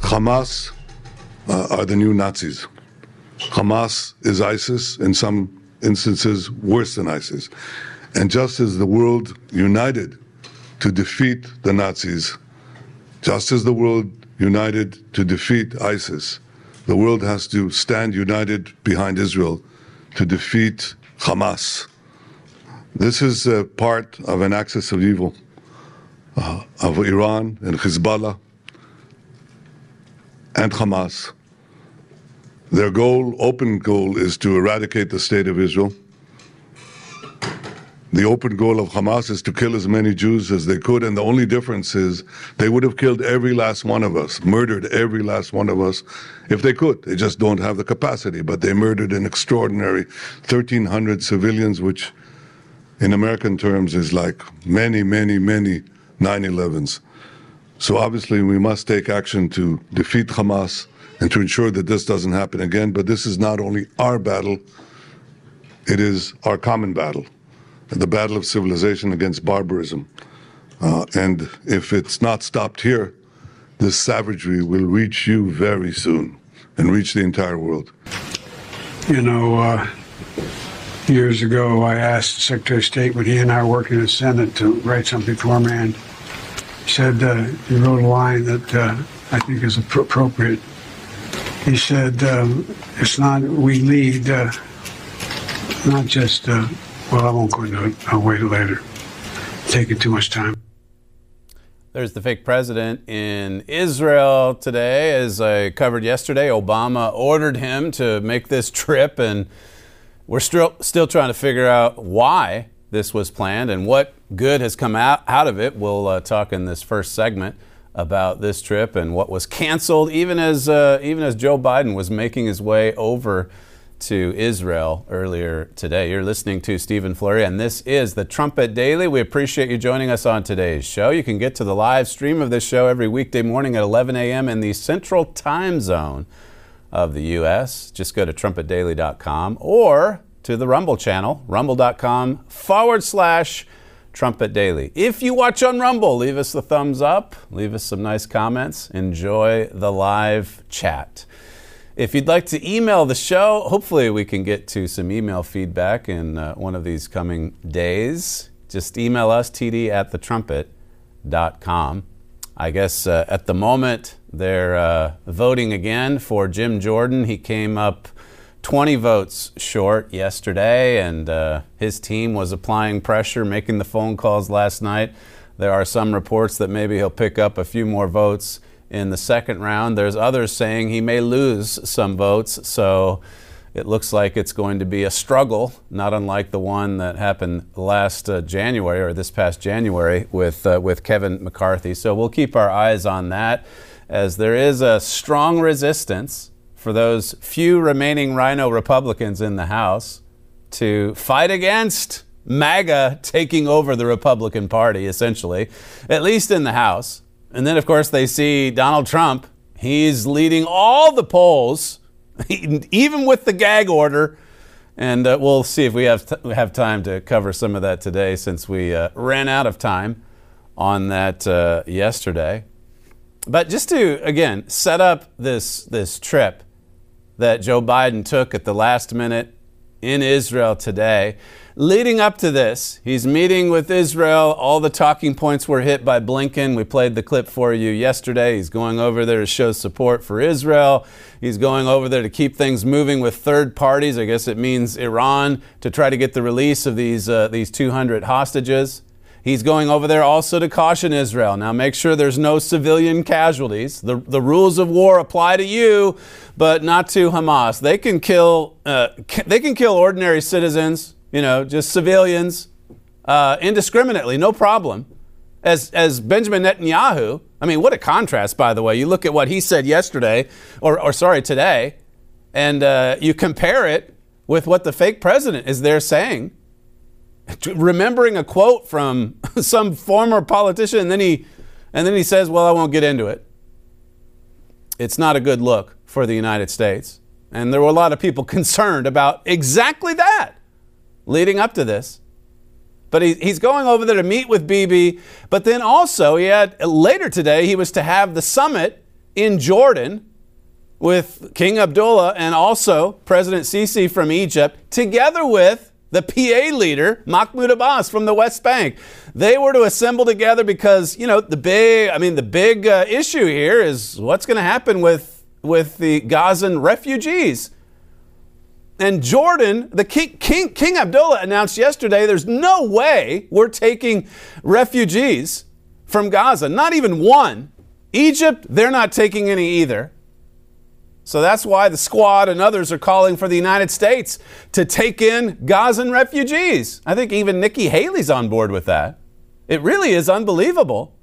Hamas uh, are the new Nazis. Hamas is ISIS, in some instances, worse than ISIS. And just as the world united to defeat the Nazis, just as the world united to defeat ISIS, the world has to stand united behind Israel to defeat Hamas. This is part of an axis of evil uh, of Iran and Hezbollah and Hamas. Their goal, open goal, is to eradicate the state of Israel. The open goal of Hamas is to kill as many Jews as they could, and the only difference is they would have killed every last one of us, murdered every last one of us if they could. They just don't have the capacity, but they murdered an extraordinary 1,300 civilians, which in American terms is like many, many, many 9 11s. So obviously, we must take action to defeat Hamas and to ensure that this doesn't happen again. But this is not only our battle, it is our common battle the battle of civilization against barbarism. Uh, and if it's not stopped here, this savagery will reach you very soon and reach the entire world. You know, uh, years ago, I asked Secretary of State when he and I were working in the Senate to write something for me, and said uh, he wrote a line that uh, I think is appropriate. He said, um, "It's not we lead, uh, not just." uh, well, I won't go into it. I'll wait later. Taking too much time. There's the fake president in Israel today. As I covered yesterday, Obama ordered him to make this trip, and we're still, still trying to figure out why this was planned and what good has come out, out of it. We'll uh, talk in this first segment about this trip and what was canceled, even as, uh, even as Joe Biden was making his way over to Israel earlier today. You're listening to Stephen Flurry, and this is the Trumpet Daily. We appreciate you joining us on today's show. You can get to the live stream of this show every weekday morning at 11 a.m. in the central time zone of the U.S. Just go to trumpetdaily.com or to the Rumble channel, rumble.com forward slash Trumpet Daily. If you watch on Rumble, leave us the thumbs up, leave us some nice comments, enjoy the live chat. If you'd like to email the show, hopefully we can get to some email feedback in uh, one of these coming days. Just email us, td at thetrumpet.com. I guess uh, at the moment they're uh, voting again for Jim Jordan. He came up 20 votes short yesterday, and uh, his team was applying pressure, making the phone calls last night. There are some reports that maybe he'll pick up a few more votes in the second round. There's others saying he may lose some votes, so it looks like it's going to be a struggle, not unlike the one that happened last uh, January or this past January with uh, with Kevin McCarthy. So we'll keep our eyes on that, as there is a strong resistance for those few remaining RINO Republicans in the House to fight against MAGA taking over the Republican Party, essentially, at least in the House. And then, of course, they see Donald Trump. He's leading all the polls, even with the gag order. And uh, we'll see if we have, t- have time to cover some of that today since we uh, ran out of time on that uh, yesterday. But just to, again, set up this, this trip that Joe Biden took at the last minute in Israel today. Leading up to this, he's meeting with Israel. All the talking points were hit by Blinken. We played the clip for you yesterday. He's going over there to show support for Israel. He's going over there to keep things moving with third parties. I guess it means Iran to try to get the release of these, uh, these 200 hostages. He's going over there also to caution Israel. Now, make sure there's no civilian casualties. The, the rules of war apply to you, but not to Hamas. They can kill, uh, they can kill ordinary citizens, you know, just civilians, uh, indiscriminately, no problem. as, as Benjamin Netanyahu. I mean, what a contrast, by the way. You look at what he said yesterday, or, or sorry, today, and uh, you compare it with what the fake president is there saying. Remembering a quote from some former politician, and then he, and then he says, "Well, I won't get into it." It's not a good look for the United States, and there were a lot of people concerned about exactly that leading up to this. But he, he's going over there to meet with Bibi. But then also, he had later today, he was to have the summit in Jordan with King Abdullah and also President Sisi from Egypt, together with the PA leader, Mahmoud Abbas from the West Bank. They were to assemble together because, you know, the big, I mean, the big uh, issue here is what's going to happen with, with the Gazan refugees. And Jordan, the king, king, king Abdullah announced yesterday there's no way we're taking refugees from Gaza, not even one. Egypt, they're not taking any either. So that's why the squad and others are calling for the United States to take in Gazan refugees. I think even Nikki Haley's on board with that. It really is unbelievable.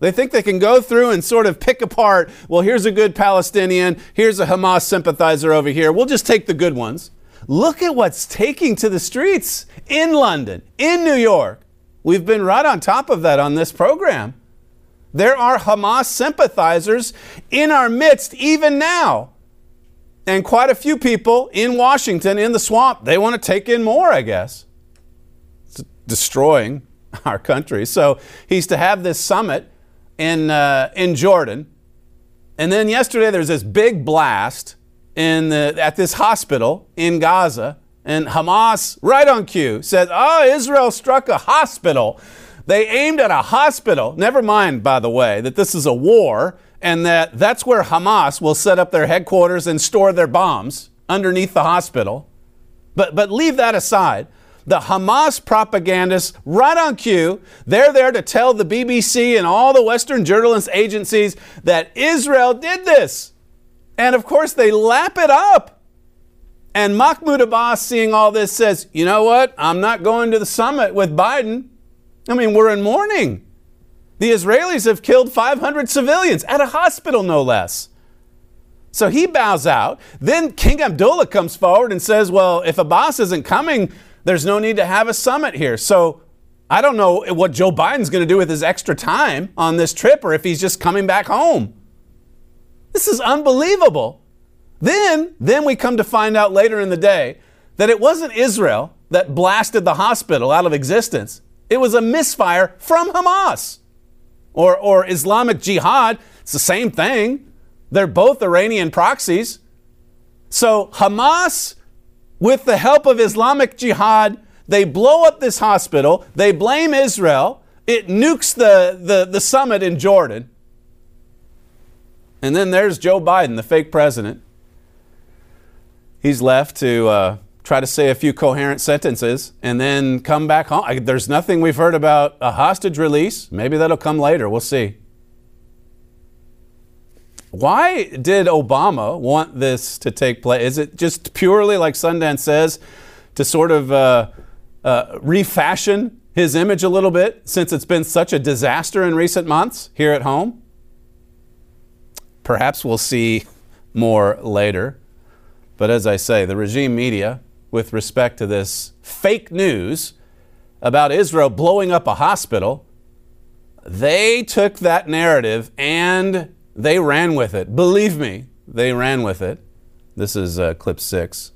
They think they can go through and sort of pick apart, well, here's a good Palestinian, here's a Hamas sympathizer over here. We'll just take the good ones. Look at what's taking to the streets in London, in New York. We've been right on top of that on this program. There are Hamas sympathizers in our midst even now. And quite a few people in Washington, in the swamp, they want to take in more, I guess. It's destroying our country. So he's to have this summit in, uh, in Jordan. And then yesterday there's this big blast in the, at this hospital in Gaza. And Hamas, right on cue, said, Oh, Israel struck a hospital. They aimed at a hospital. Never mind, by the way, that this is a war and that that's where Hamas will set up their headquarters and store their bombs underneath the hospital. But, but leave that aside the Hamas propagandists right on cue. They're there to tell the BBC and all the Western journalist agencies that Israel did this. And of course, they lap it up. And Mahmoud Abbas, seeing all this, says, You know what? I'm not going to the summit with Biden. I mean, we're in mourning. The Israelis have killed 500 civilians at a hospital, no less. So he bows out. Then King Abdullah comes forward and says, Well, if Abbas isn't coming, there's no need to have a summit here. So I don't know what Joe Biden's going to do with his extra time on this trip or if he's just coming back home. This is unbelievable. Then, then we come to find out later in the day that it wasn't Israel that blasted the hospital out of existence. It was a misfire from Hamas or, or Islamic Jihad. It's the same thing. They're both Iranian proxies. So Hamas with the help of Islamic Jihad, they blow up this hospital. They blame Israel. It nukes the, the, the summit in Jordan. And then there's Joe Biden, the fake president. He's left to uh, try to say a few coherent sentences and then come back home. There's nothing we've heard about a hostage release. Maybe that'll come later. We'll see. Why did Obama want this to take place? Is it just purely, like Sundance says, to sort of uh, uh, refashion his image a little bit since it's been such a disaster in recent months here at home? Perhaps we'll see more later. But as I say, the regime media, with respect to this fake news about Israel blowing up a hospital, they took that narrative and they ran with it. Believe me, they ran with it. This is uh, clip six.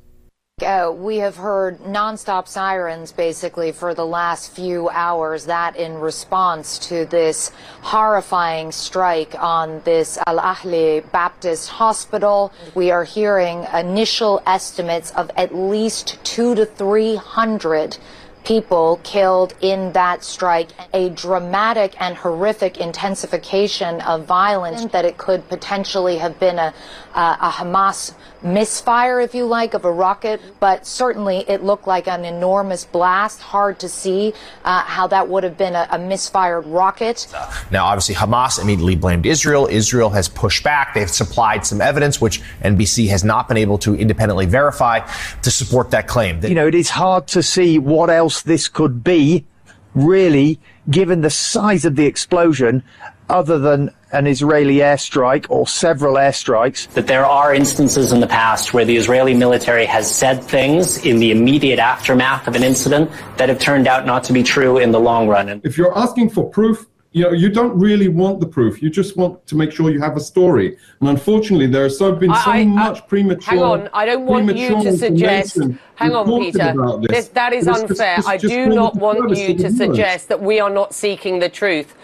Uh, we have heard nonstop sirens basically for the last few hours. That in response to this horrifying strike on this Al Ahli Baptist Hospital. We are hearing initial estimates of at least two to three hundred people killed in that strike, a dramatic and horrific intensification of violence that it could potentially have been a, uh, a Hamas misfire, if you like, of a rocket, but certainly it looked like an enormous blast. Hard to see uh, how that would have been a, a, misfired rocket. Now, obviously, Hamas immediately blamed Israel. Israel has pushed back. They've supplied some evidence, which NBC has not been able to independently verify to support that claim. You know, it is hard to see what else this could be really, given the size of the explosion, other than an Israeli airstrike or several airstrikes. That there are instances in the past where the Israeli military has said things in the immediate aftermath of an incident that have turned out not to be true in the long run. If you're asking for proof, you know, you don't really want the proof. You just want to make sure you have a story. And unfortunately, there has so been so I, I, much premature. Hang on, I don't want you to suggest. Hang on, Peter. This. This, that is It's unfair. just- I do not want you to to the viewers. suggest that we are not seeking the truth.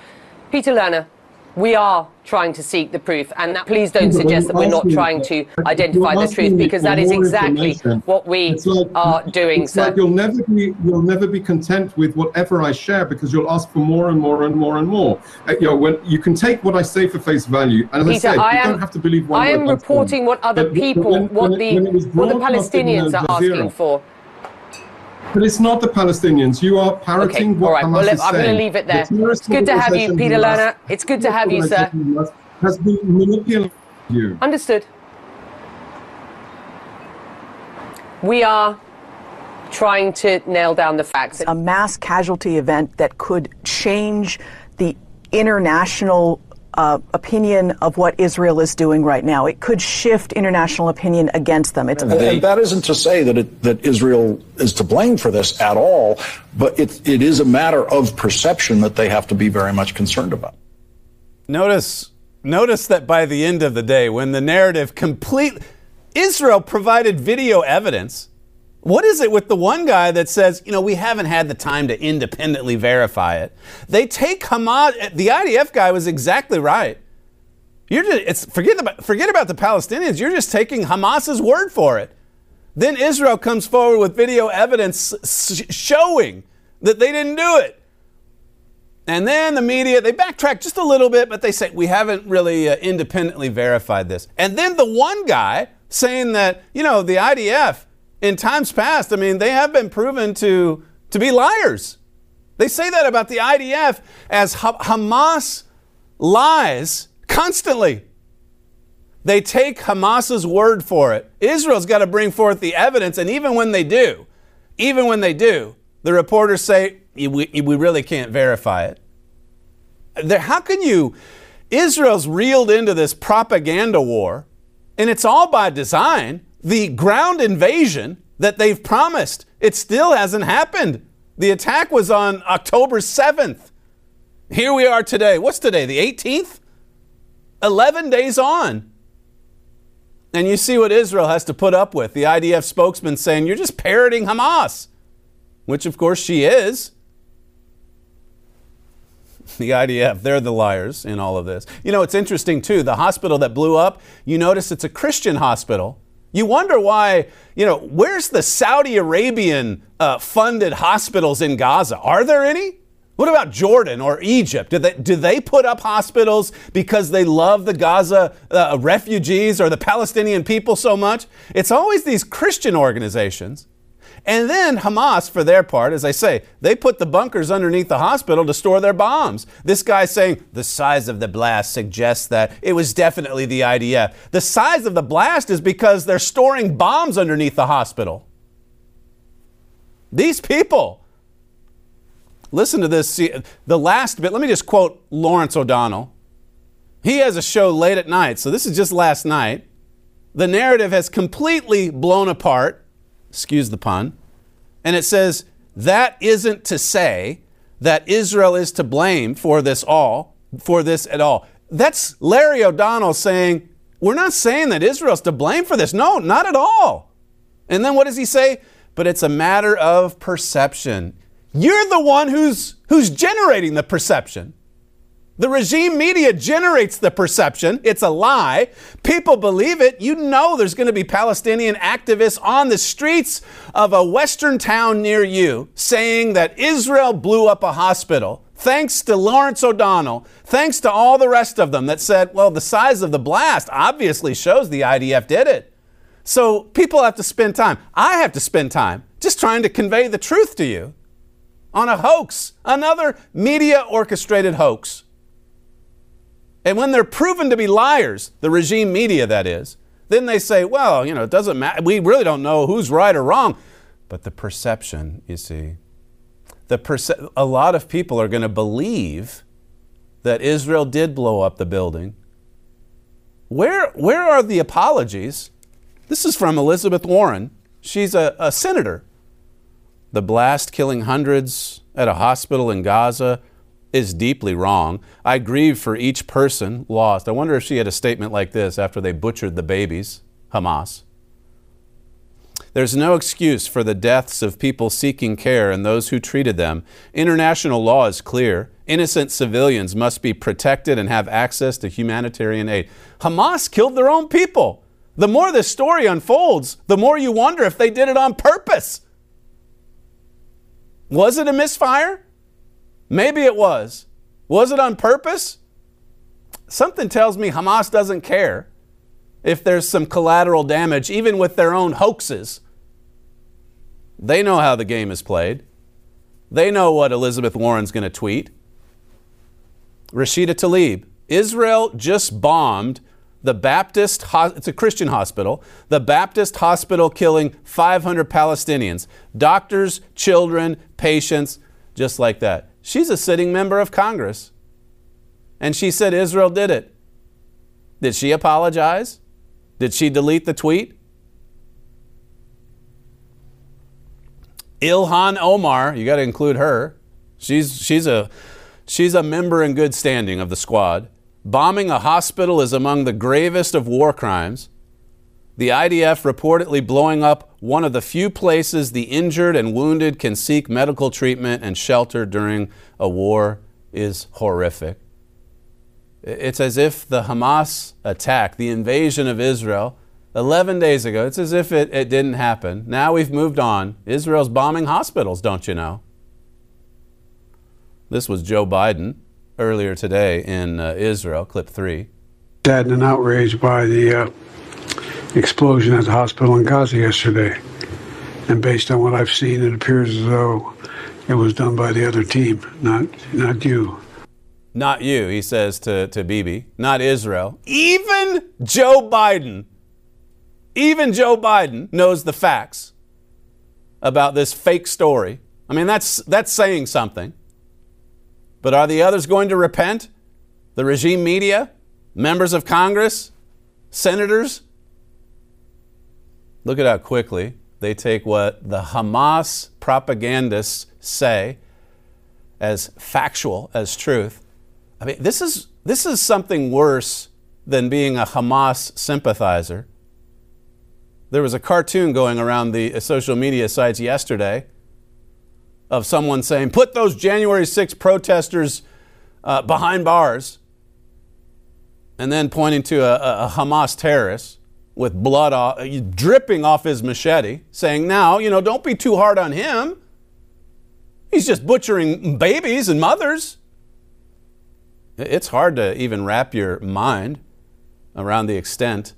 Peter Lerner, we are trying to seek the proof, and that, please don't suggest that we're not trying to identify the truth, because that is exactly what we like- are doing, it's sir. like you'll never be you'll never be content with whatever I share because you'll ask for more and more and more and more. Uh, you know, when you can take what I say for face value, and as Peter, I said, I you am- don't have to believe one I am reporting what other But- but people, when- what when the it what the Palestinians are asking for. But it's not the Palestinians. You are parroting Okay, what all right. Hamas Well, is I'm going to leave it there. terrorist It's good to have you, Peter Lerner. It's good to have you, sir. Has been manipulating you. Understood. We are trying to nail down the facts. a mass casualty event that could change the international uh, opinion of what Israel is doing right now. It could shift international opinion against them. It's, And, and that isn't to say that it, that Israel is to blame for this at all, but it, it is a matter of perception that they have to be very much concerned about. Notice, notice that by the end of the day, when the narrative complete, Israel provided video evidence. What is it with the one guy that says, you know, we haven't had the time to independently verify it? They take Hamas. The IDF guy was exactly right. You're just, forget about forget about the Palestinians. You're just taking Hamas's word for it. Then Israel comes forward with video evidence s- showing that they didn't do it. And then the media, they backtrack just a little bit, but they say, we haven't really uh, independently verified this. And then the one guy saying that, you know, the IDF, in times past, I mean, they have been proven to, to be liars. They say that about the IDF as Ha- Hamas lies constantly. They take Hamas's word for it. Israel's got to bring forth the evidence, and even when they do, even when they do, the reporters say, we, we really can't verify it. How can you? Israel's reeled into this propaganda war, and it's all by design. The ground invasion that they've promised, it still hasn't happened. The attack was on October 7th. Here we are today. What's today? The 18th? 11 days on. And you see what Israel has to put up with. The IDF spokesman saying, You're just parroting Hamas, which of course she is. The IDF, they're the liars in all of this. You know, it's interesting too. The hospital that blew up, you notice it's a Christian hospital. You wonder why, you know, where's the Saudi Arabian uh, funded hospitals in Gaza? Are there any? What about Jordan or Egypt? Do they, do they put up hospitals because they love the Gaza uh, refugees or the Palestinian people so much? It's always these Christian organizations. And then Hamas, for their part, as I say, they put the bunkers underneath the hospital to store their bombs. This guy saying the size of the blast suggests that it was definitely the IDF. The size of the blast is because they're storing bombs underneath the hospital. These people. Listen to this. See, the last bit, let me just quote Lawrence O'Donnell. He has a show late at night, so this is just last night. The narrative has completely blown apart excuse the pun, and it says, that isn't to say that Israel is to blame for this all, for this at all. That's Larry O'Donnell saying, we're not saying that Israel's to blame for this. No, not at all. And then what does he say? But it's a matter of perception. You're the one who's who's generating the perception. The regime media generates the perception. It's a lie. People believe it. You know there's going to be Palestinian activists on the streets of a western town near you saying that Israel blew up a hospital. Thanks to Lawrence O'Donnell, thanks to all the rest of them that said, well, the size of the blast obviously shows the IDF did it. So people have to spend time. I have to spend time just trying to convey the truth to you on a hoax, another media orchestrated hoax. And when they're proven to be liars, the regime media that is, then they say, well, you know, it doesn't matter. We really don't know who's right or wrong. But the perception, you see. the perce- a lot of people are going to believe that Israel did blow up the building. Where, where are the apologies? This is from Elizabeth Warren. She's a, a senator. The blast killing hundreds at a hospital in Gaza is deeply wrong. I grieve for each person lost. I wonder if she had a statement like this after they butchered the babies, Hamas. There's no excuse for the deaths of people seeking care and those who treated them. International law is clear. Innocent civilians must be protected and have access to humanitarian aid. Hamas killed their own people. The more this story unfolds, the more you wonder if they did it on purpose. Was it a misfire? Maybe it was. Was it on purpose? Something tells me Hamas doesn't care if there's some collateral damage, even with their own hoaxes. They know how the game is played. They know what Elizabeth Warren's going to tweet. Rashida Tlaib, Israel just bombed the Baptist, it's a Christian hospital, the Baptist hospital killing 500 Palestinians, doctors, children, patients, just like that. She's a sitting member of Congress. And she said Israel did it. Did she apologize? Did she delete the tweet? Ilhan Omar, you got to include her. She's, she's, a, she's a member in good standing of the squad. Bombing a hospital is among the gravest of war crimes. The IDF reportedly blowing up one of the few places the injured and wounded can seek medical treatment and shelter during a war is horrific. It's as if the Hamas attack, the invasion of Israel, 11 days ago, it's as if it, it didn't happen. Now we've moved on. Israel's bombing hospitals, don't you know? This was Joe Biden earlier today in uh, Israel, clip three. Saddened and outraged by the uh, explosion at the hospital in Gaza yesterday. And based on what I've seen, it appears as though it was done by the other team, not, not you. Not you, he says to, to Bibi, not Israel. Even Joe Biden, even Joe Biden knows the facts about this fake story. I mean, that's, that's saying something. But are the others going to repent? The regime media? Members of Congress? Senators? Look at how quickly they take what the Hamas propagandists say as factual, as truth. I mean, this is, this is something worse than being a Hamas sympathizer. There was a cartoon going around the social media sites yesterday of someone saying, put those January 6 protesters uh, behind bars, and then pointing to a, a Hamas terrorist with blood off, dripping off his machete, saying, now, you know, don't be too hard on him. He's just butchering babies and mothers. It's hard to even wrap your mind around the extent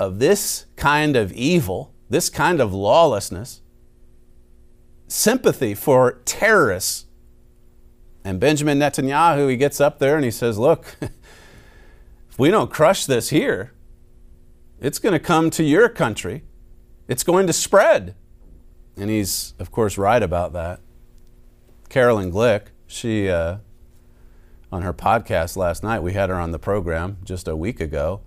of this kind of evil, this kind of lawlessness, sympathy for terrorists. And Benjamin Netanyahu, he gets up there and he says, Look, if we don't crush this here, it's going to come to your country. It's going to spread. And he's, of course, right about that. Caroline Glick, she, uh, on her podcast last night, we had her on the program just a week ago.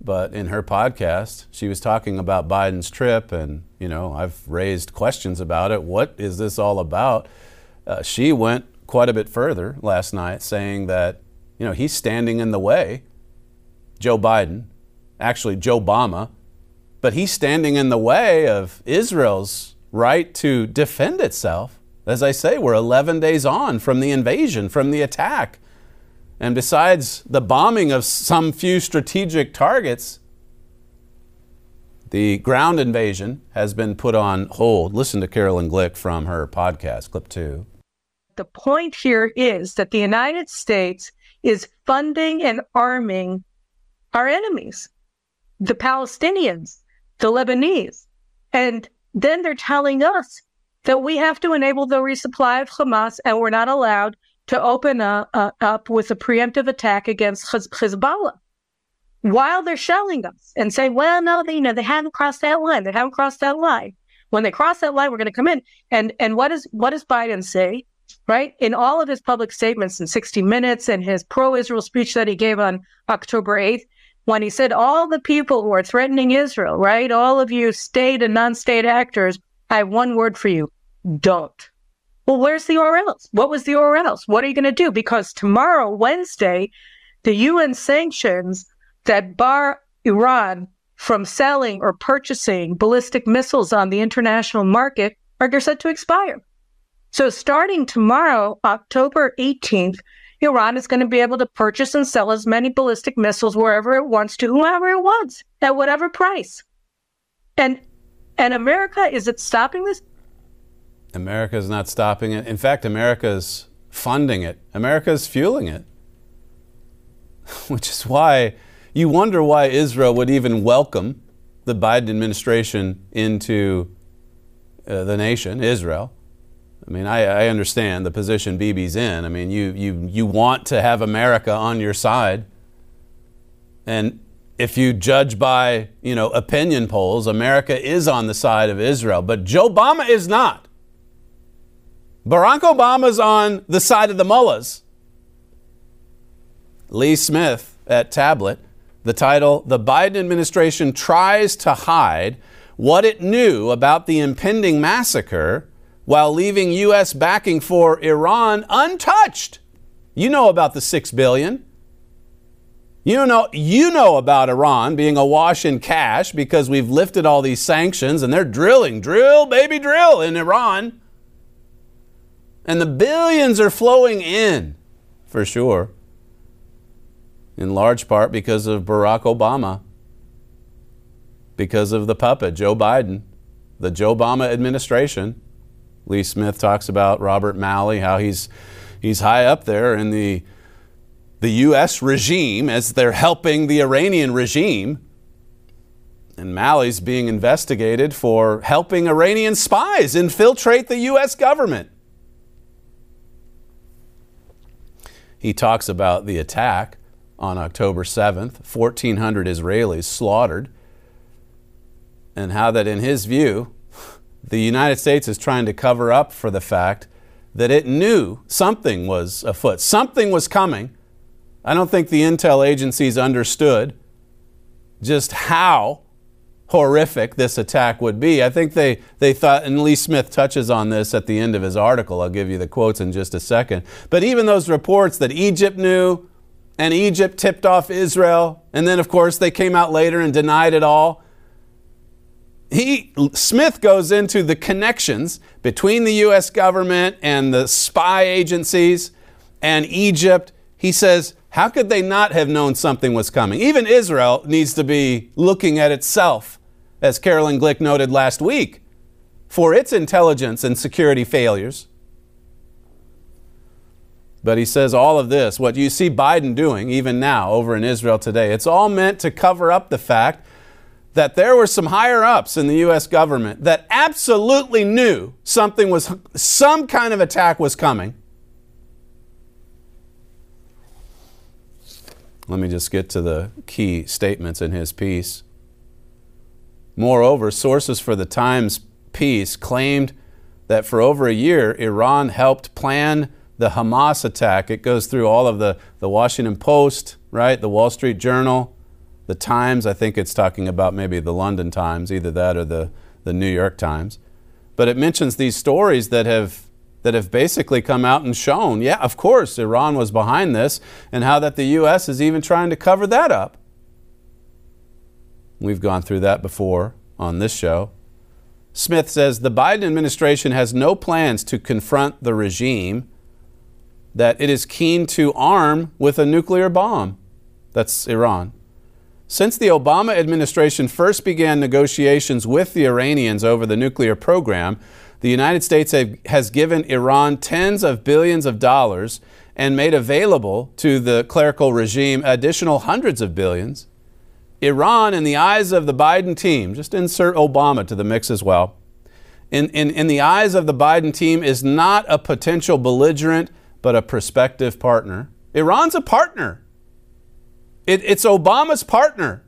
But in her podcast, she was talking about Biden's trip, and you know, I've raised questions about it. What is this all about? Uh, she went quite a bit further last night, saying that you know he's standing in the way. Joe Biden, actually Joe Obama, but he's standing in the way of Israel's right to defend itself. As I say, we're 11 days on from the invasion, from the attack. And besides the bombing of some few strategic targets, the ground invasion has been put on hold. Listen to Caroline Glick from her podcast, clip two. The point here is that the United States is funding and arming our enemies, the Palestinians, the Lebanese. And then they're telling us that we have to enable the resupply of Hamas and we're not allowed to open a, up with a preemptive attack against Hezbollah while they're shelling us and say, well, no, they, you know, they haven't crossed that line. They haven't crossed that line. When they cross that line, we're going to come in. And and what is what does Biden say? Right in all of his public statements in 60 Minutes and his pro-Israel speech that he gave on October 8th, when he said all the people who are threatening Israel, right, all of you state and non-state actors, I have one word for you: don't. Well, where's the or else? What was the or else? What are you going to do? Because tomorrow, Wednesday, the UN sanctions that bar Iran from selling or purchasing ballistic missiles on the international market are set to expire. So starting tomorrow, October 18th, Iran is going to be able to purchase and sell as many ballistic missiles wherever it wants to, whoever it wants, at whatever price. And and America, is it stopping this? America is not stopping it. In fact, America is funding it. America is fueling it. Which is why you wonder why Israel would even welcome the Biden administration into uh, the nation, Israel. I mean, I, I, understand the position Bibi's in. I mean, you, you, you want to have America on your side. And if you judge by, you know, opinion polls, America is on the side of Israel. But Joe Obama is not. Barack Obama's on the side of the mullahs. Lee Smith at Tablet the title The Biden Administration Tries to Hide What It Knew About the Impending Massacre While Leaving U.S. Backing for Iran Untouched. You know about the six billion. You know, you know about Iran being awash in cash because we've lifted all these sanctions and they're drilling, drill, baby, drill in Iran. And the billions are flowing in, for sure in large part because of Barack Obama, because of the puppet, Joe Biden, the Joe Obama administration. Lee Smith talks about Robert Malley, how he's, he's high up there in the, the U.S. regime as they're helping the Iranian regime. And Malley's being investigated for helping Iranian spies infiltrate the U.S. government. He talks about the attack on October 7th, 1,400 Israelis slaughtered, and how that, in his view, the United States is trying to cover up for the fact that it knew something was afoot, something was coming. I don't think the intel agencies understood just how horrific this attack would be. I think they, they thought, and Lee Smith touches on this at the end of his article. I'll give you the quotes in just a second. But even those reports that Egypt knew, and Egypt tipped off Israel, and then, of course, they came out later and denied it all. He, Smith goes into the connections between the U.S. government and the spy agencies and Egypt. He says, how could they not have known something was coming? Even Israel needs to be looking at itself, as Caroline Glick noted last week, for its intelligence and security failures. But he says all of this, what you see Biden doing even now over in Israel today, it's all meant to cover up the fact that there were some higher ups in the US government that absolutely knew something was some kind of attack was coming. Let me just get to the key statements in his piece. Moreover, sources for the Times piece claimed that for over a year, Iran helped plan the Hamas attack. It goes through all of the, the Washington Post, right? The Wall Street Journal, the Times. I think it's talking about maybe the London Times, either that or the, the New York Times. But it mentions these stories that have that have basically come out and shown, yeah, of course, Iran was behind this, and how that the U.S. is even trying to cover that up. We've gone through that before on this show. Smith says the Biden administration has no plans to confront the regime that it is keen to arm with a nuclear bomb. That's Iran. Since the Obama administration first began negotiations with the Iranians over the nuclear program, the United States have, has given Iran tens of billions of dollars and made available to the clerical regime additional hundreds of billions. Iran, in the eyes of the Biden team, just insert Obama to the mix as well, in, in, in the eyes of the Biden team, is not a potential belligerent but a prospective partner. Iran's a partner. It, it's Obama's partner.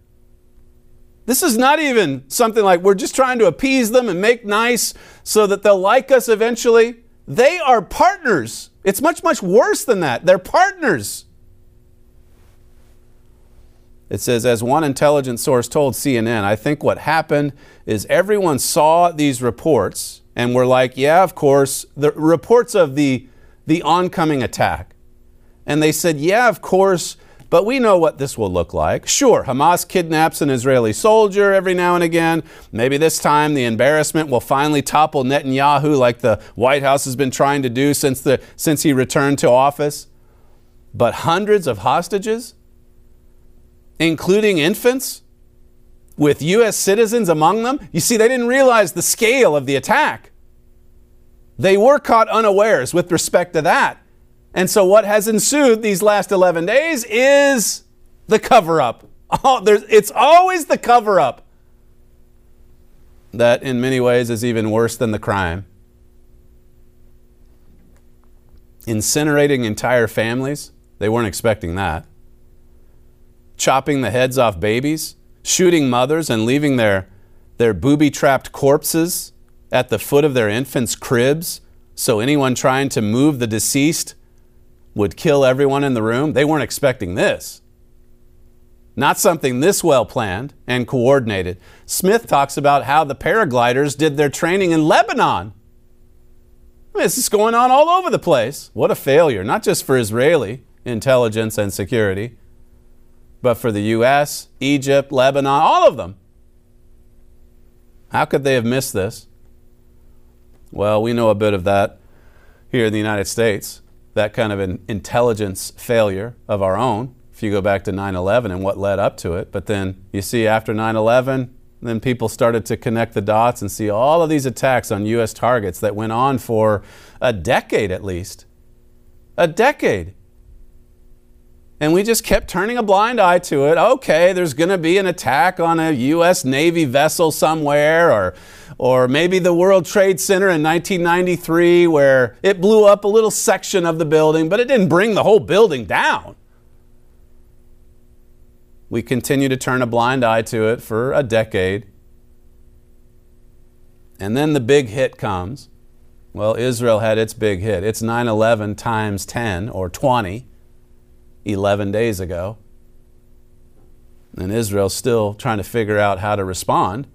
This is not even something like we're just trying to appease them and make nice so that they'll like us eventually. They are partners. It's much, much worse than that. They're partners. It says, as one intelligence source told CNN, I think what happened is everyone saw these reports and were like, yeah, of course, the reports of the, the oncoming attack. And they said, yeah, of course, but we know what this will look like. Sure, Hamas kidnaps an Israeli soldier every now and again. Maybe this time the embarrassment will finally topple Netanyahu like the White House has been trying to do since, the, since he returned to office. But hundreds of hostages? including infants, with U.S. citizens among them. You see, they didn't realize the scale of the attack. They were caught unawares with respect to that. And so, what has ensued these last 11 days is the cover up. Oh, it's always the cover up that, in many ways, is even worse than the crime. Incinerating entire families, they weren't expecting that chopping the heads off babies, shooting mothers and leaving their, their booby trapped corpses at the foot of their infants' cribs so anyone trying to move the deceased would kill everyone in the room. They weren't expecting this. Not something this well planned and coordinated. Smith talks about how the paragliders did their training in Lebanon. I mean, this is going on all over the place. What a failure, not just for Israeli intelligence and security, but for the U.S., Egypt, Lebanon, all of them. How could they have missed this? Well, we know a bit of that here in the United States, that kind of an intelligence failure of our own, if you go back to 9 11 and what led up to it. But then you see after 9 11, then people started to connect the dots and see all of these attacks on U.S. targets that went on for a decade at least. A decade. And we just kept turning a blind eye to it. Okay, there's going to be an attack on a U.S. Navy vessel somewhere, or, or maybe the World Trade Center in 1993, where it blew up a little section of the building, but it didn't bring the whole building down. We continue to turn a blind eye to it for a decade. And then the big hit comes. Well, Israel had its big hit. It's 9 11 times 10 or 20. 11 days ago. And Israel's still trying to figure out how to respond.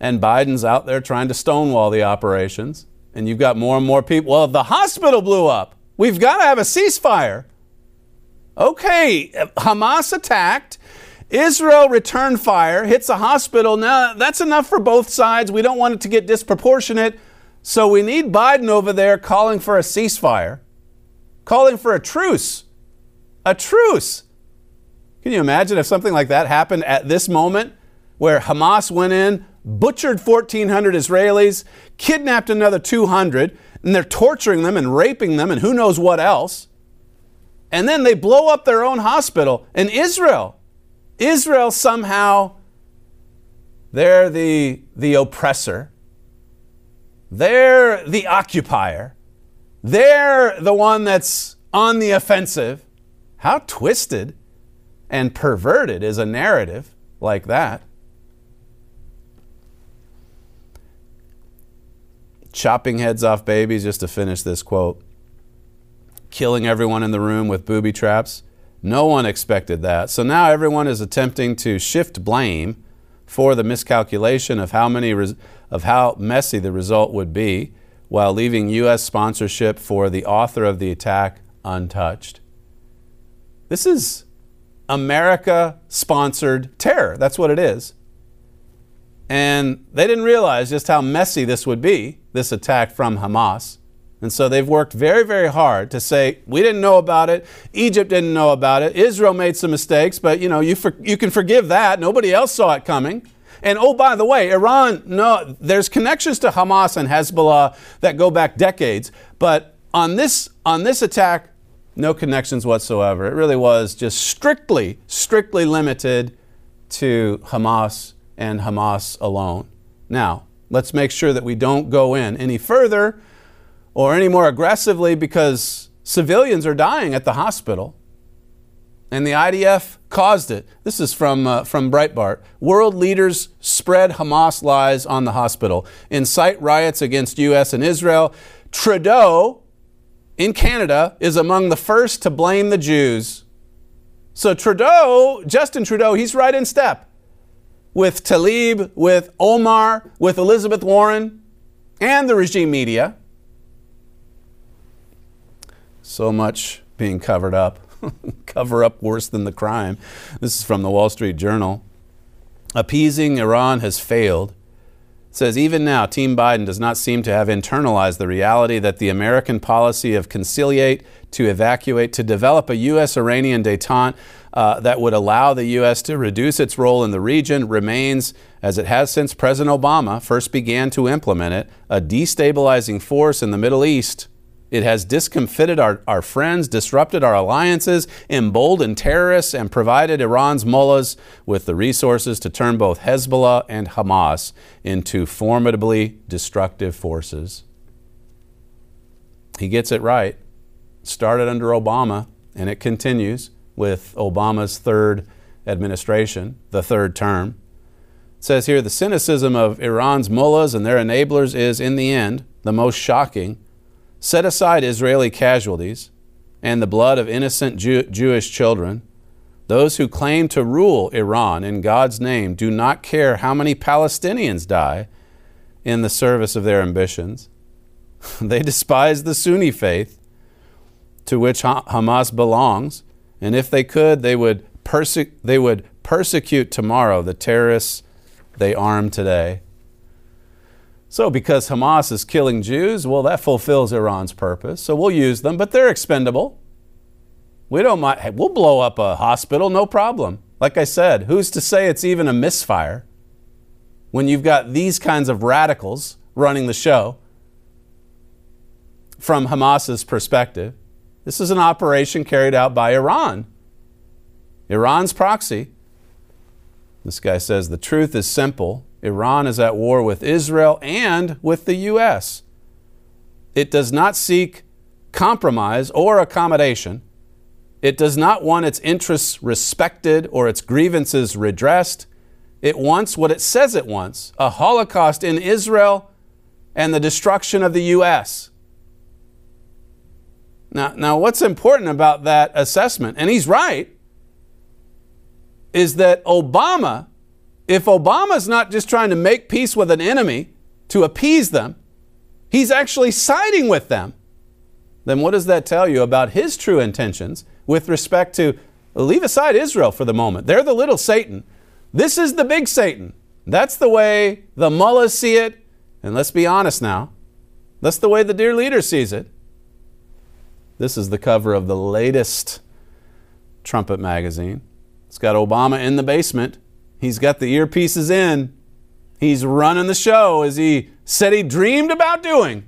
And Biden's out there trying to stonewall the operations. And you've got more and more people. Well, the hospital blew up. We've got to have a ceasefire. Okay, Hamas attacked. Israel returned fire, hits a hospital. Now, that's enough for both sides. We don't want it to get disproportionate. So we need Biden over there calling for a ceasefire, calling for a truce a truce. Can you imagine if something like that happened at this moment where Hamas went in, butchered 1,400 Israelis, kidnapped another 200, and they're torturing them and raping them and who knows what else? And then they blow up their own hospital in Israel. Israel somehow, they're the, the oppressor. They're the occupier. They're the one that's on the offensive. How twisted and perverted is a narrative like that? Chopping heads off babies, just to finish this quote. Killing everyone in the room with booby traps. No one expected that. So now everyone is attempting to shift blame for the miscalculation of how many res- of how messy the result would be while leaving US sponsorship for the author of the attack untouched. This is America sponsored terror. That's what it is. And they didn't realize just how messy this would be, this attack from Hamas. And so they've worked very, very hard to say, we didn't know about it. Egypt didn't know about it. Israel made some mistakes, but you know, you, for, you can forgive that. Nobody else saw it coming. And oh, by the way, Iran, no, there's connections to Hamas and Hezbollah that go back decades. But on this, on this attack, no connections whatsoever. It really was just strictly, strictly limited to Hamas and Hamas alone. Now, let's make sure that we don't go in any further or any more aggressively because civilians are dying at the hospital. and the IDF caused it. This is from, uh, from Breitbart. World leaders spread Hamas lies on the hospital, incite riots against U.S. and Israel. Trudeau in Canada is among the first to blame the Jews. So Trudeau, Justin Trudeau, he's right in step with Tlaib, with Omar, with Elizabeth Warren, and the regime media. So much being covered up. Cover up worse than the crime. This is from the Wall Street Journal. Appeasing Iran has failed. Says even now, Team Biden does not seem to have internalized the reality that the American policy of conciliate, to evacuate, to develop a U.S. Iranian detente uh, that would allow the U.S. to reduce its role in the region remains, as it has since President Obama first began to implement it, a destabilizing force in the Middle East it has discomfited our, our friends, disrupted our alliances, emboldened terrorists, and provided Iran's mullahs with the resources to turn both Hezbollah and Hamas into formidably destructive forces. He gets it right. Started under Obama, and it continues with Obama's third administration, the third term. It says here the cynicism of Iran's mullahs and their enablers is, in the end, the most shocking Set aside Israeli casualties and the blood of innocent Jew- Jewish children. Those who claim to rule Iran in God's name do not care how many Palestinians die in the service of their ambitions. they despise the Sunni faith to which Hamas belongs, and if they could, they would, perse- they would persecute tomorrow the terrorists they arm today. So, because Hamas is killing Jews, well, that fulfills Iran's purpose. So, we'll use them, but they're expendable. We don't mind. We'll blow up a hospital, no problem. Like I said, who's to say it's even a misfire when you've got these kinds of radicals running the show from Hamas's perspective? This is an operation carried out by Iran, Iran's proxy. This guy says the truth is simple Iran is at war with Israel and with the U.S. It does not seek compromise or accommodation. It does not want its interests respected or its grievances redressed. It wants what it says it wants a Holocaust in Israel and the destruction of the U.S. Now, now, what's important about that assessment, and he's right, is that Obama if Obama's not just trying to make peace with an enemy to appease them, he's actually siding with them, then what does that tell you about his true intentions with respect to leave aside Israel for the moment? They're the little Satan. This is the big Satan. That's the way the mullahs see it. And let's be honest now, that's the way the dear leader sees it. This is the cover of the latest Trumpet magazine. It's got Obama in the basement He's got the earpieces in. He's running the show as he said he dreamed about doing.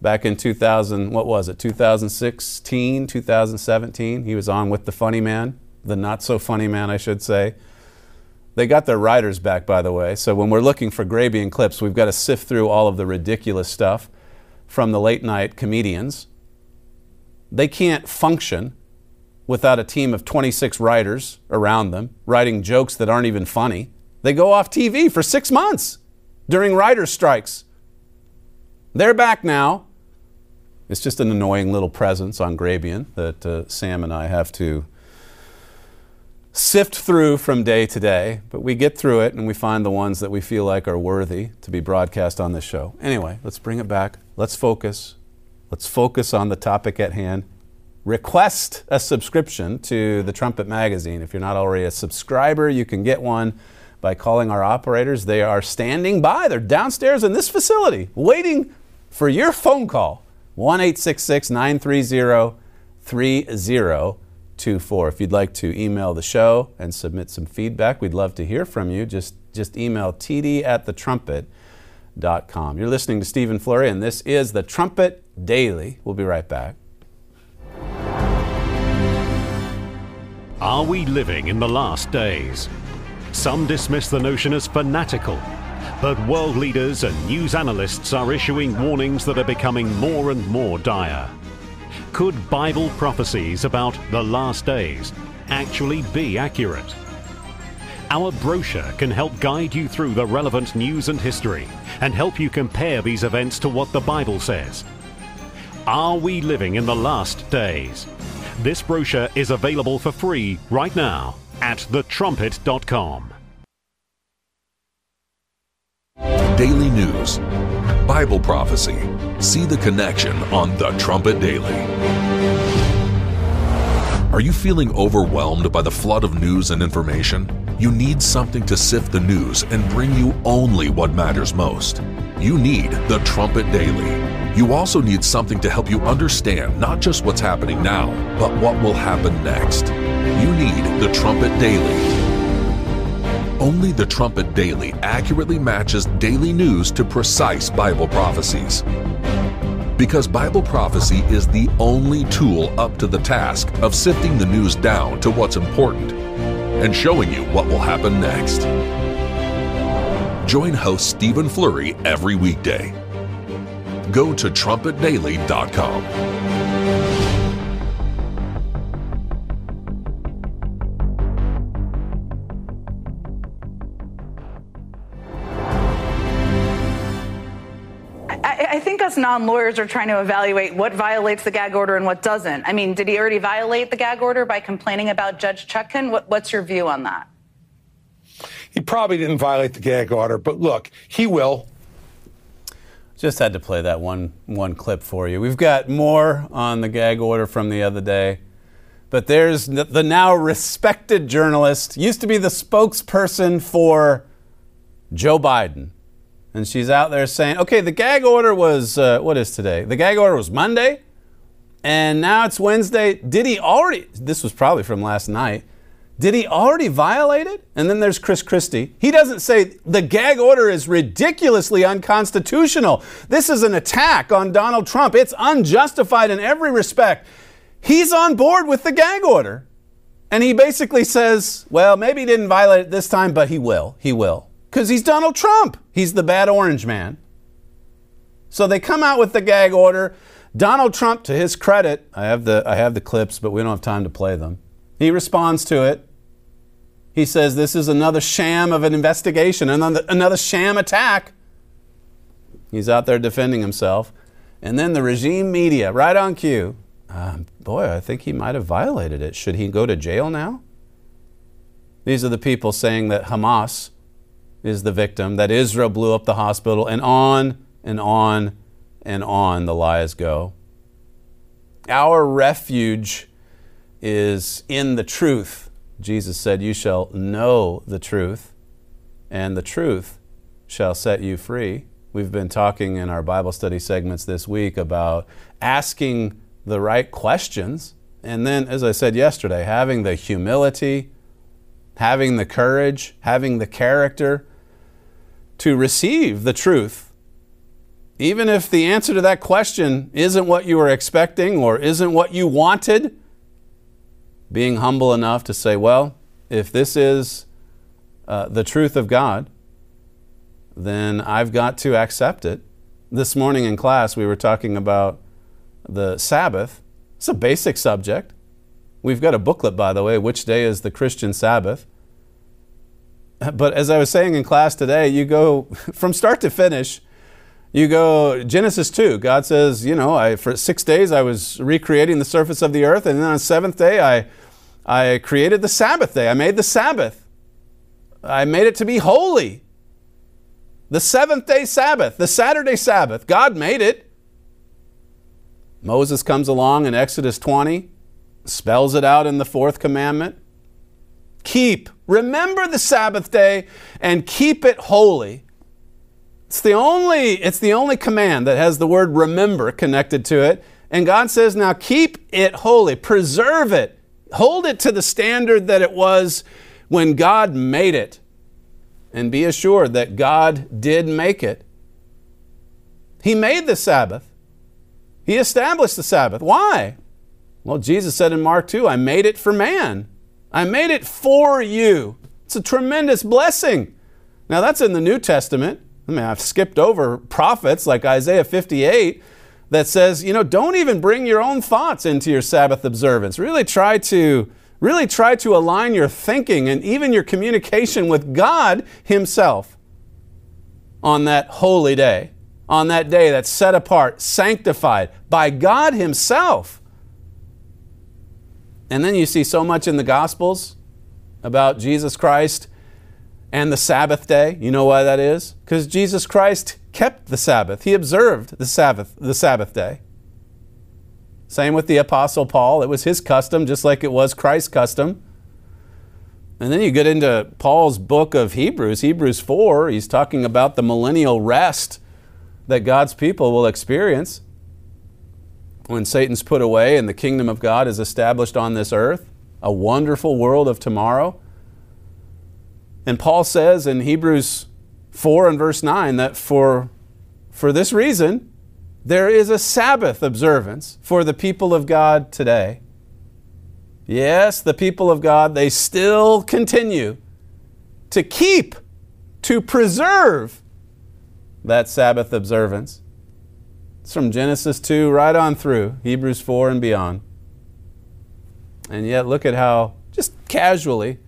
Back in 2000, what was it, 2016, 2017, he was on with the funny man, the not so funny man, I should say. They got their writers back, by the way. So when we're looking for Grabien clips, we've got to sift through all of the ridiculous stuff from the late night comedians. They can't function without a team of 26 writers around them writing jokes that aren't even funny. They go off TV for six months during writers' strikes. They're back now. It's just an annoying little presence on Grabien that uh, Sam and I have to sift through from day to day, but we get through it and we find the ones that we feel like are worthy to be broadcast on this show. Anyway, let's bring it back. Let's focus. Let's focus on the topic at hand request a subscription to the Trumpet Magazine. If you're not already a subscriber, you can get one by calling our operators. They are standing by, they're downstairs in this facility waiting for your phone call. 1 930 3024. If you'd like to email the show and submit some feedback, we'd love to hear from you. Just, just email td at thetrumpet.com. You're listening to Stephen Flurry, and this is the Trumpet Daily. We'll be right back. Are we living in the last days? Some dismiss the notion as fanatical, but world leaders and news analysts are issuing warnings that are becoming more and more dire. Could Bible prophecies about the last days actually be accurate? Our brochure can help guide you through the relevant news and history and help you compare these events to what the Bible says. Are we living in the last days? This brochure is available for free right now at thetrumpet.com. Daily News, Bible Prophecy. See the connection on The Trumpet Daily. Are you feeling overwhelmed by the flood of news and information? You need something to sift the news and bring you only what matters most. You need The Trumpet Daily. You also need something to help you understand not just what's happening now, but what will happen next. You need The Trumpet Daily. Only the Trumpet Daily accurately matches daily news to precise Bible prophecies. Because Bible prophecy is the only tool up to the task of sifting the news down to what's important and showing you what will happen next. Join host Stephen Flurry every weekday. Go to trumpetdaily.com. I, I think us non-lawyers are trying to evaluate what violates the gag order and what doesn't. I mean, did he already violate the gag order by complaining about Judge Chutkan? What, what's your view on that? He probably didn't violate the gag order, but look, he will. Just had to play that one one clip for you. We've got more on the gag order from the other day. But there's the now respected journalist, used to be the spokesperson for Joe Biden. And she's out there saying, okay, the gag order was, uh, what is today? The gag order was Monday, and now it's Wednesday. Did he already, this was probably from last night, did he already violate it? And then there's Chris Christie. He doesn't say the gag order is ridiculously unconstitutional. This is an attack on Donald Trump. It's unjustified in every respect. He's on board with the gag order. And he basically says, well, maybe he didn't violate it this time, but he will. He will. Because he's Donald Trump. He's the bad orange man. So they come out with the gag order. Donald Trump, to his credit, I have the, I have the clips, but we don't have time to play them. He responds to it. He says this is another sham of an investigation, another, another sham attack. He's out there defending himself. And then the regime media, right on cue. Uh, boy, I think he might have violated it. Should he go to jail now? These are the people saying that Hamas is the victim, that Israel blew up the hospital, and on and on and on the lies go. Our refuge is in the truth. Jesus said, You shall know the truth, and the truth shall set you free. We've been talking in our Bible study segments this week about asking the right questions. And then, as I said yesterday, having the humility, having the courage, having the character to receive the truth. Even if the answer to that question isn't what you were expecting or isn't what you wanted, being humble enough to say, well, if this is uh, the truth of God, then I've got to accept it. This morning in class, we were talking about the Sabbath. It's a basic subject. We've got a booklet, by the way, Which Day is the Christian Sabbath? But as I was saying in class today, you go from start to finish, you go Genesis 2. God says, you know, I, for six days I was recreating the surface of the earth, and then on the seventh day I, I created the Sabbath day. I made the Sabbath. I made it to be holy. The seventh day Sabbath, the Saturday Sabbath, God made it. Moses comes along in Exodus 20, spells it out in the fourth commandment. Keep, remember the Sabbath day and keep it holy. It's the only it's the only command that has the word remember connected to it. And God says, "Now keep it holy, preserve it. Hold it to the standard that it was when God made it." And be assured that God did make it. He made the Sabbath. He established the Sabbath. Why? Well, Jesus said in Mark 2, I made it for man. I made it for you. It's a tremendous blessing. Now, that's in the New Testament. I mean, I've skipped over prophets like Isaiah 58, that says, you know, don't even bring your own thoughts into your Sabbath observance. Really try to really try to align your thinking and even your communication with God himself on that holy day, on that day that's set apart, sanctified by God himself. And then you see so much in the gospels about Jesus Christ and the Sabbath day. You know why that is? Because Jesus Christ kept the Sabbath. He observed the Sabbath, the Sabbath day. Same with the Apostle Paul. It was his custom, just like it was Christ's custom. And then you get into Paul's book of Hebrews, Hebrews 4. He's talking about the millennial rest that God's people will experience when Satan's put away and the kingdom of God is established on this earth, a wonderful world of tomorrow. And Paul says in Hebrews 4 and verse 9 that for, for this reason, there is a Sabbath observance for the people of God today. Yes, the people of God, they still continue to keep, to preserve that Sabbath observance. It's from Genesis 2 right on through Hebrews 4 and beyond. And yet, look at how just casually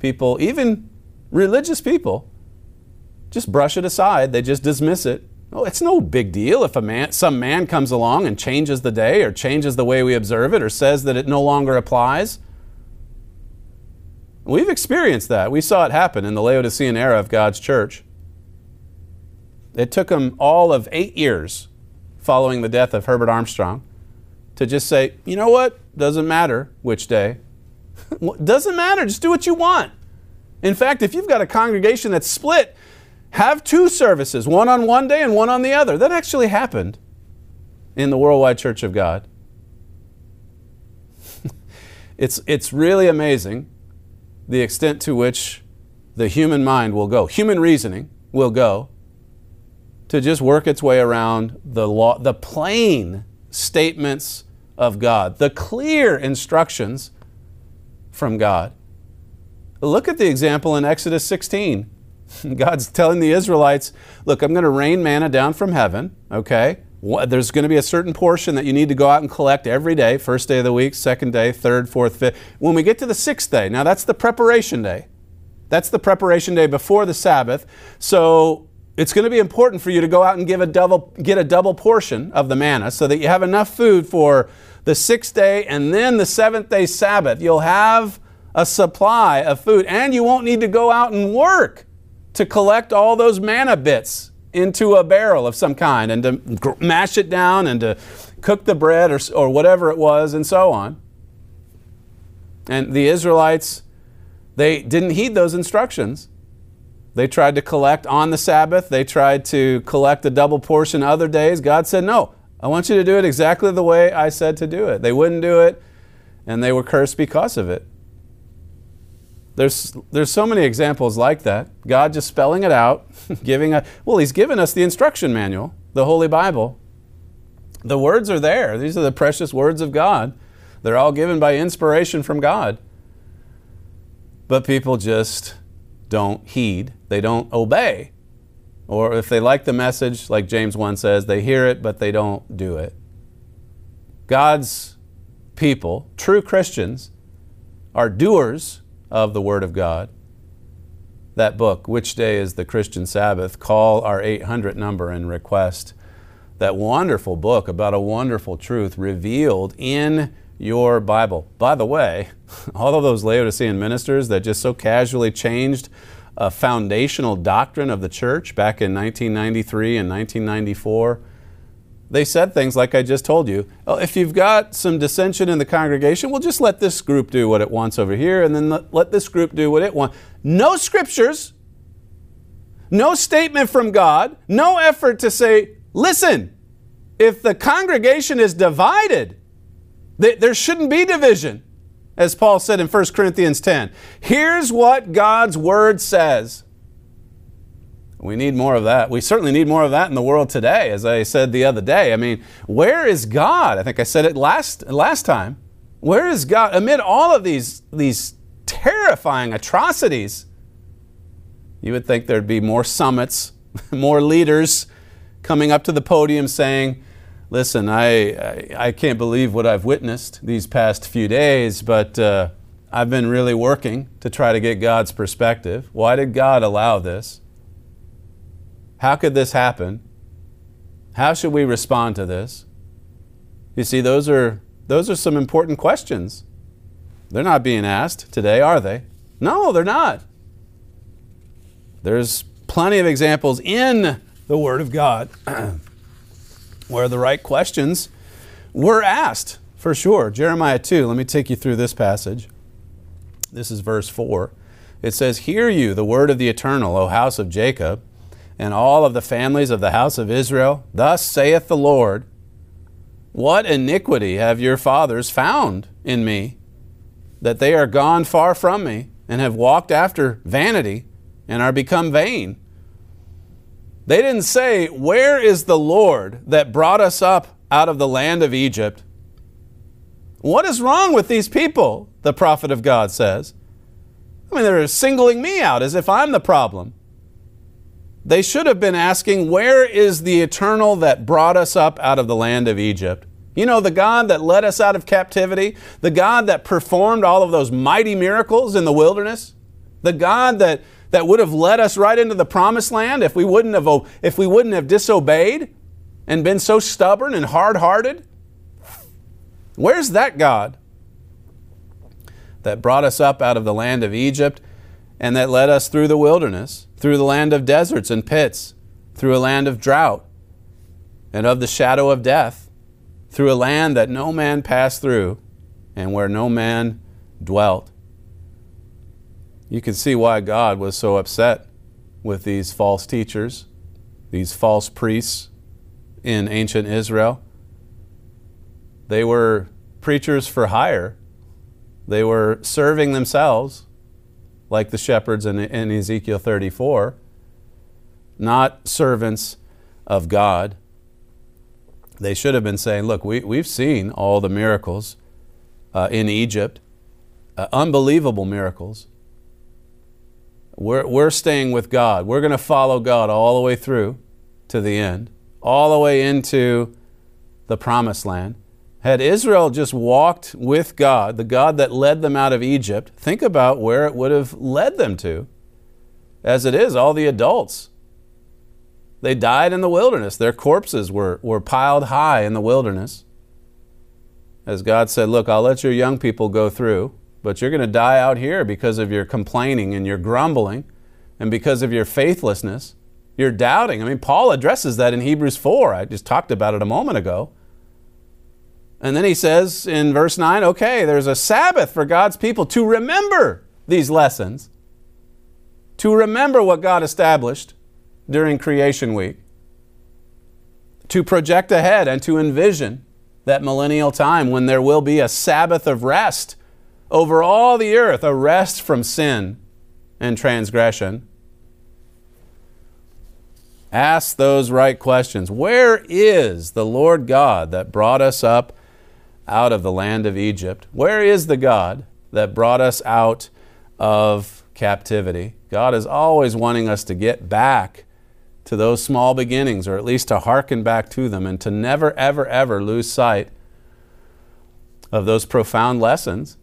people, even religious people, just brush it aside. They just dismiss it well, it's no big deal if a man, some man comes along and changes the day or changes the way we observe it or says that it no longer applies. We've experienced that. We saw it happen in the Laodicean era of God's church. It took them all of eight years following the death of Herbert Armstrong to just say, you know what? Doesn't matter which day. Doesn't matter. Just do what you want. In fact, if you've got a congregation that's split, have two services, one on one day and one on the other. That actually happened in the Worldwide Church of God. it's, it's really amazing the extent to which the human mind will go, human reasoning will go to just work its way around the law, the plain statements of God, the clear instructions from God. Look at the example in Exodus 16. God's telling the Israelites, look, I'm going to rain manna down from heaven, okay? There's going to be a certain portion that you need to go out and collect every day, first day of the week, second day, third, fourth, fifth. When we get to the sixth day, now that's the preparation day. That's the preparation day before the Sabbath. So it's going to be important for you to go out and give a double, get a double portion of the manna so that you have enough food for the sixth day and then the seventh day Sabbath.'t You'll have a supply of food and you won't need to go out and work to collect all those manna bits into a barrel of some kind and to mash it down and to cook the bread or, or whatever it was and so on. And the Israelites, they didn't heed those instructions. They tried to collect on the Sabbath. They tried to collect a double portion other days. God said, No, I want you to do it exactly the way I said to do it. They wouldn't do it, and they were cursed because of it. There's, there's so many examples like that. God just spelling it out, giving a, well, He's given us the instruction manual, the Holy Bible. The words are there. These are the precious words of God. They're all given by inspiration from God. But people just don't heed, they don't obey. Or if they like the message, like James 1 says, they hear it, but they don't do it. God's people, true Christians, are doers of the Word of God. That book, Which Day is the Christian Sabbath? Call our 800 number and request that wonderful book about a wonderful truth revealed in your Bible. By the way, all of those Laodicean ministers that just so casually changed a foundational doctrine of the church back in 1993 and 1994 they said things like I just told you. Well, if you've got some dissension in the congregation, we'll just let this group do what it wants over here, and then let this group do what it wants. No scriptures, no statement from God, no effort to say, listen, if the congregation is divided, there shouldn't be division, as Paul said in 1 Corinthians 10. Here's what God's word says. We need more of that. We certainly need more of that in the world today, as I said the other day. I mean, where is God? I think I said it last, last time. Where is God? Amid all of these, these terrifying atrocities, you would think there'd be more summits, more leaders coming up to the podium saying, listen, I, I, I can't believe what I've witnessed these past few days, but uh, I've been really working to try to get God's perspective. Why did God allow this? How could this happen? How should we respond to this? You see, those are, those are some important questions. They're not being asked today, are they? No, they're not. There's plenty of examples in the Word of God where the right questions were asked, for sure. Jeremiah 2, let me take you through this passage. This is verse 4. It says, Hear you the word of the eternal, O house of Jacob, and all of the families of the house of Israel. Thus saith the Lord, What iniquity have your fathers found in me, that they are gone far from me, and have walked after vanity, and are become vain? They didn't say, Where is the Lord that brought us up out of the land of Egypt? What is wrong with these people? The prophet of God says. I mean, they're singling me out as if I'm the problem. They should have been asking, Where is the eternal that brought us up out of the land of Egypt? You know, the God that led us out of captivity, the God that performed all of those mighty miracles in the wilderness, the God that that would have led us right into the promised land if we wouldn't have, if we wouldn't have disobeyed and been so stubborn and hard hearted? Where's that God that brought us up out of the land of Egypt and that led us through the wilderness, through the land of deserts and pits, through a land of drought and of the shadow of death, through a land that no man passed through and where no man dwelt? you can see why God was so upset with these false teachers, these false priests in ancient Israel. They were preachers for hire. They were serving themselves, like the shepherds in, in Ezekiel 34, not servants of God. They should have been saying, Look, we, we've seen all the miracles uh, in Egypt, uh, unbelievable miracles. We're, we're staying with God. We're going to follow God all the way through to the end, all the way into the promised land. Had Israel just walked with God, the God that led them out of Egypt, think about where it would have led them to. As it is, all the adults, they died in the wilderness. Their corpses were, were piled high in the wilderness. As God said, Look, I'll let your young people go through but you're going to die out here because of your complaining and your grumbling and because of your faithlessness. You're doubting. I mean, Paul addresses that in Hebrews 4. I just talked about it a moment ago. And then he says in verse 9, okay, there's a Sabbath for God's people to remember these lessons, to remember what God established during creation week, to project ahead and to envision that millennial time when there will be a Sabbath of rest over all the earth a rest from sin and transgression. Ask those right questions. Where is the Lord God that brought us up out of the land of Egypt? Where is the God that brought us out of captivity? God is always wanting us to get back to those small beginnings, or at least to hearken back to them, and to never, ever, ever lose sight of those profound lessons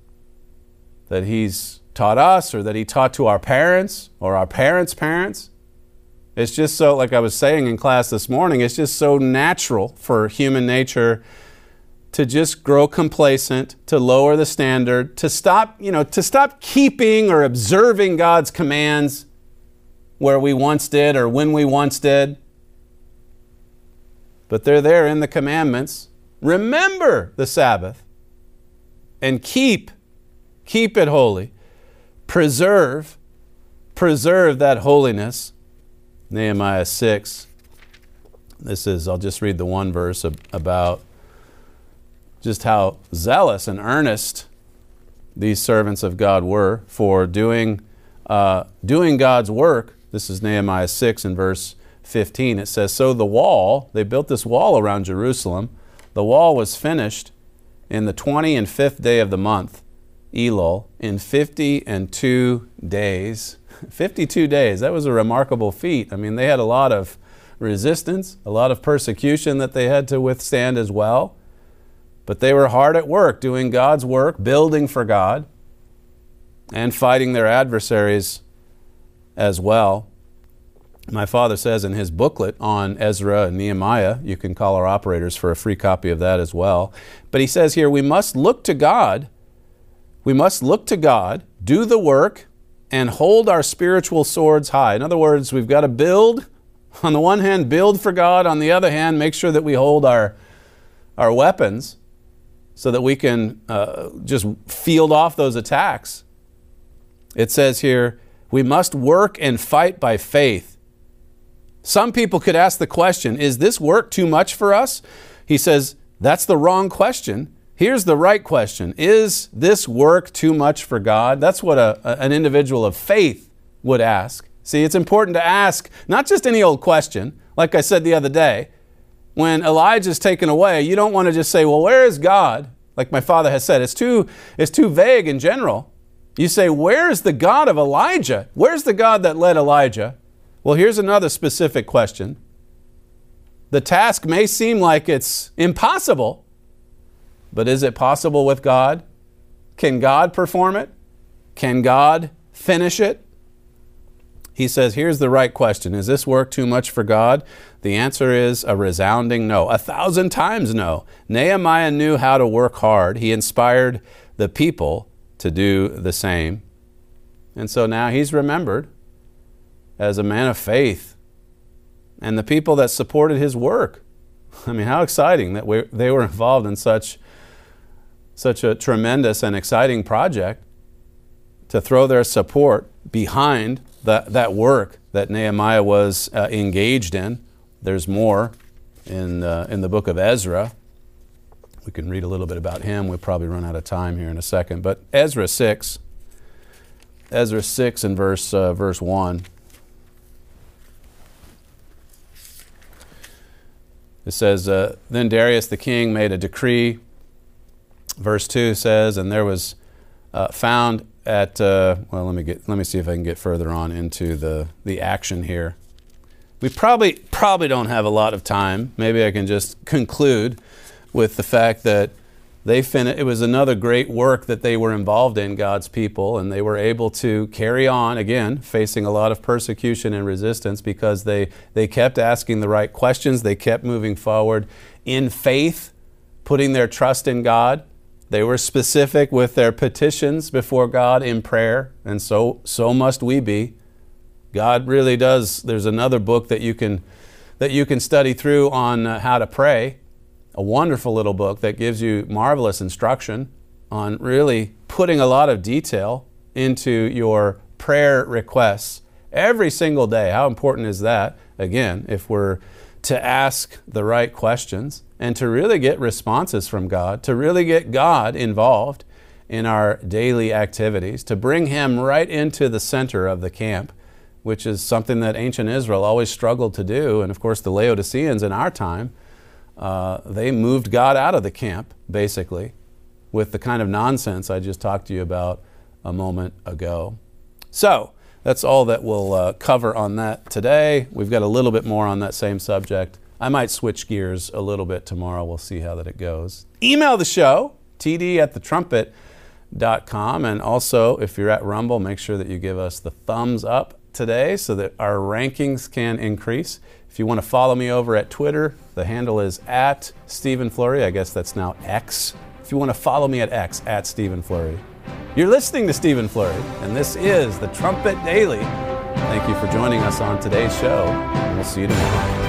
that He's taught us or that He taught to our parents or our parents' parents. It's just so, like I was saying in class this morning, it's just so natural for human nature to just grow complacent, to lower the standard, to stop, you know, to stop keeping or observing God's commands where we once did or when we once did. But they're there in the commandments. Remember the Sabbath and keep keep it holy, preserve, preserve that holiness. Nehemiah 6. This is, I'll just read the one verse about just how zealous and earnest these servants of God were for doing, uh, doing God's work. This is Nehemiah 6 and verse 15. It says, So the wall, they built this wall around Jerusalem. The wall was finished in the 20 and fifth day of the month Elul in 50 and 2 days. 52 days. That was a remarkable feat. I mean, they had a lot of resistance, a lot of persecution that they had to withstand as well. But they were hard at work doing God's work, building for God, and fighting their adversaries as well. My father says in his booklet on Ezra and Nehemiah, you can call our operators for a free copy of that as well. But he says here, we must look to God. We must look to God, do the work, and hold our spiritual swords high. In other words, we've got to build, on the one hand, build for God, on the other hand, make sure that we hold our, our weapons so that we can uh, just field off those attacks. It says here, we must work and fight by faith. Some people could ask the question Is this work too much for us? He says, That's the wrong question. Here's the right question Is this work too much for God? That's what a, an individual of faith would ask. See, it's important to ask not just any old question, like I said the other day. When Elijah is taken away, you don't want to just say, Well, where is God? Like my father has said, it's too, it's too vague in general. You say, Where is the God of Elijah? Where's the God that led Elijah? Well, here's another specific question. The task may seem like it's impossible, but is it possible with God? Can God perform it? Can God finish it? He says, here's the right question Is this work too much for God? The answer is a resounding no, a thousand times no. Nehemiah knew how to work hard. He inspired the people to do the same. And so now he's remembered as a man of faith and the people that supported his work. I mean, how exciting that we, they were involved in such, such a tremendous and exciting project to throw their support behind that, that work that Nehemiah was uh, engaged in. There's more in, uh, in the book of Ezra. We can read a little bit about him. We'll probably run out of time here in a second. But Ezra 6, Ezra 6 and verse, uh, verse 1. It says, uh, Then Darius the king made a decree. Verse 2 says, And there was uh, found at, uh, well, let me, get, let me see if I can get further on into the, the action here. We probably, probably don't have a lot of time. Maybe I can just conclude with the fact that they fin- it was another great work that they were involved in God's people and they were able to carry on again facing a lot of persecution and resistance because they they kept asking the right questions they kept moving forward in faith putting their trust in God they were specific with their petitions before God in prayer and so so must we be God really does there's another book that you can that you can study through on uh, how to pray a wonderful little book that gives you marvelous instruction on really putting a lot of detail into your prayer requests every single day. How important is that? Again, if we're to ask the right questions and to really get responses from God, to really get God involved in our daily activities, to bring Him right into the center of the camp, which is something that ancient Israel always struggled to do. And of course, the Laodiceans in our time uh, they moved God out of the camp, basically, with the kind of nonsense I just talked to you about a moment ago. So, that's all that we'll uh, cover on that today. We've got a little bit more on that same subject. I might switch gears a little bit tomorrow. We'll see how that it goes. Email the show, td at the trumpet.com. And also, if you're at Rumble, make sure that you give us the thumbs up today so that our rankings can increase. If you want to follow me over at Twitter, the handle is at Stephen Flurry. I guess that's now X. If you want to follow me at X, at Stephen Flurry. You're listening to Stephen Flurry, and this is the Trumpet Daily. Thank you for joining us on today's show. We'll see you tomorrow.